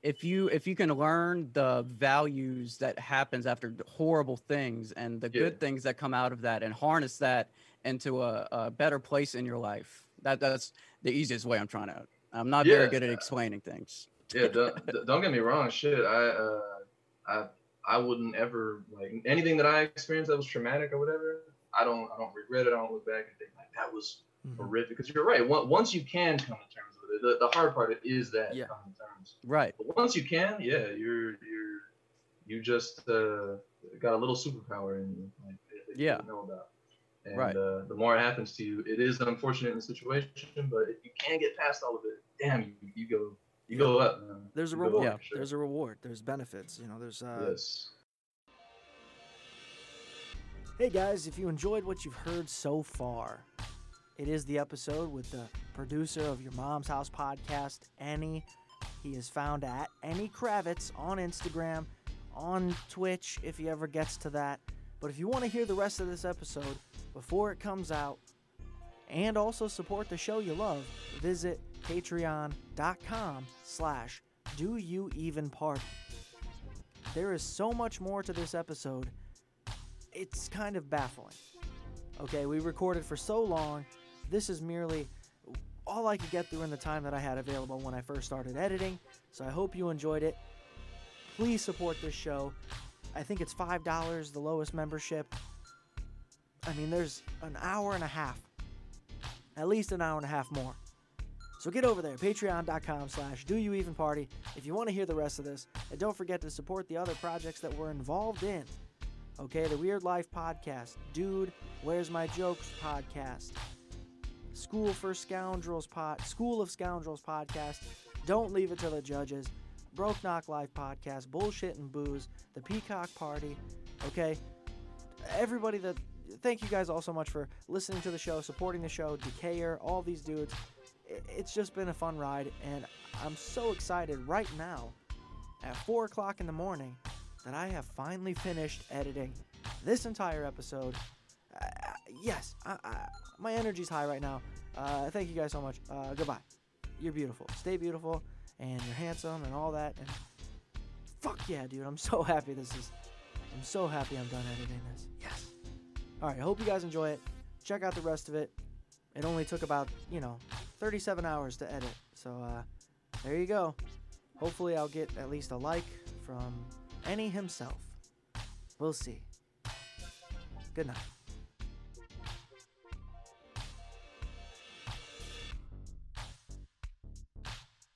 if you if you can learn the values that happens after horrible things and the Yeah. good things that come out of that and harness that into a, a better place in your life, that that's the easiest way I'm trying to. I'm not very good at explaining things. yeah, don't, don't get me wrong, shit. I uh, I I wouldn't ever like anything that I experienced that was traumatic or whatever. I don't I don't regret it. I don't look back and think like that was Mhm. horrific. Because you're right. Once you can come to terms with it, the, the hard part is that Yeah. coming to terms. Right. But once you can, yeah, you're you're you just uh, got a little superpower in you, like Yeah. know about. And Right. uh, the more it happens to you, it is unfortunate in the situation, but if you can get past all of it, damn, you, you go you go up. Man. There's a You go up reward. sure. There's a reward. There's benefits. You know, there's uh, yes. Hey guys, if you enjoyed what you've heard so far, it is the episode with the producer of your mom's house podcast, Enny. He is found at Enny Kravitz on Instagram, on Twitch if he ever gets to that. But if you want to hear the rest of this episode before it comes out, and also support the show you love, visit patreon.com slash do you even party. There is so much more to this episode it's kind of baffling. Okay, we recorded for so long. This is merely all I could get through in the time that I had available when I first started editing. So I hope you enjoyed it. Please support this show. I think it's $5, the lowest membership. I mean, there's an hour and a half. At least an hour and a half more. So get over there, patreon.com slash do you even party if you want to hear the rest of this. And don't forget to support the other projects that we're involved in. Okay, the Weird Life podcast, Dude, Where's My Jokes podcast, School for Scoundrels pod, School of Scoundrels podcast, Don't Leave It to the Judges, Broke Knock Life podcast, Bullshit and Booze, The Peacock Party. Okay, everybody that thank you guys all so much for listening to the show, supporting the show, Decayer, all these dudes. It's just been a fun ride, and I'm so excited right now at four o'clock in the morning that I have finally finished editing this entire episode. Uh, yes, I, I, my energy's high right now. Uh, thank you guys so much. Uh, goodbye. You're beautiful. Stay beautiful, and you're handsome, and all that. And fuck yeah, dude! I'm so happy this is. I'm so happy I'm done editing this. Yes. All right. I hope you guys enjoy it. Check out the rest of it. It only took about you know 37 hours to edit. So uh, there you go. Hopefully, I'll get at least a like from Enny himself. We'll see. Good night.